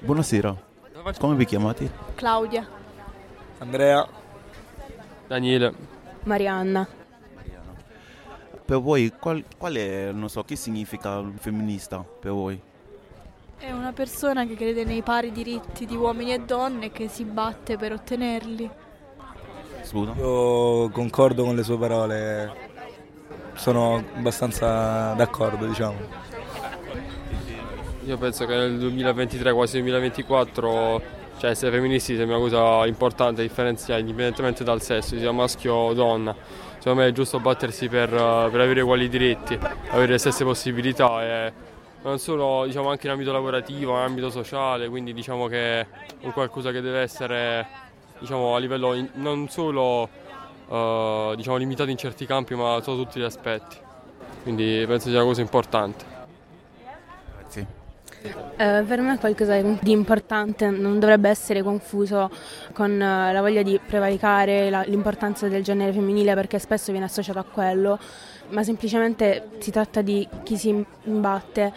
Buonasera, come vi chiamate? Claudia. Andrea. Daniele. Marianna. Per voi qual, qual è, non so, che significa femminista per voi? È una persona che crede nei pari diritti di uomini e donne e che si batte per ottenerli. Scusa? Io concordo con le sue parole, sono abbastanza d'accordo, diciamo. Io penso che nel 2023, quasi 2024, cioè essere femministi sembra una cosa importante, differenziare indipendentemente dal sesso, sia maschio o donna. Secondo me è giusto battersi per, per avere uguali diritti, avere le stesse possibilità e non solo diciamo, anche in ambito lavorativo, in ambito sociale, quindi diciamo che è un qualcosa che deve essere diciamo, a livello in, non solo uh, diciamo, limitato in certi campi ma su tutti gli aspetti. Quindi penso sia una cosa importante. Eh, per me qualcosa di importante non dovrebbe essere confuso con eh, la voglia di prevaricare la, l'importanza del genere femminile perché spesso viene associato a quello, ma semplicemente si tratta di chi si imbatte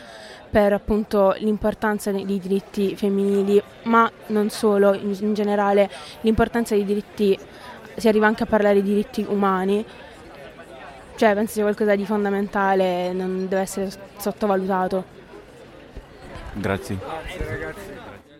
per appunto l'importanza dei, dei diritti femminili, ma non solo, in, in generale l'importanza dei diritti, si arriva anche a parlare di diritti umani cioè penso sia qualcosa di fondamentale, non deve essere sottovalutato. Grazie. Grazie ragazzi.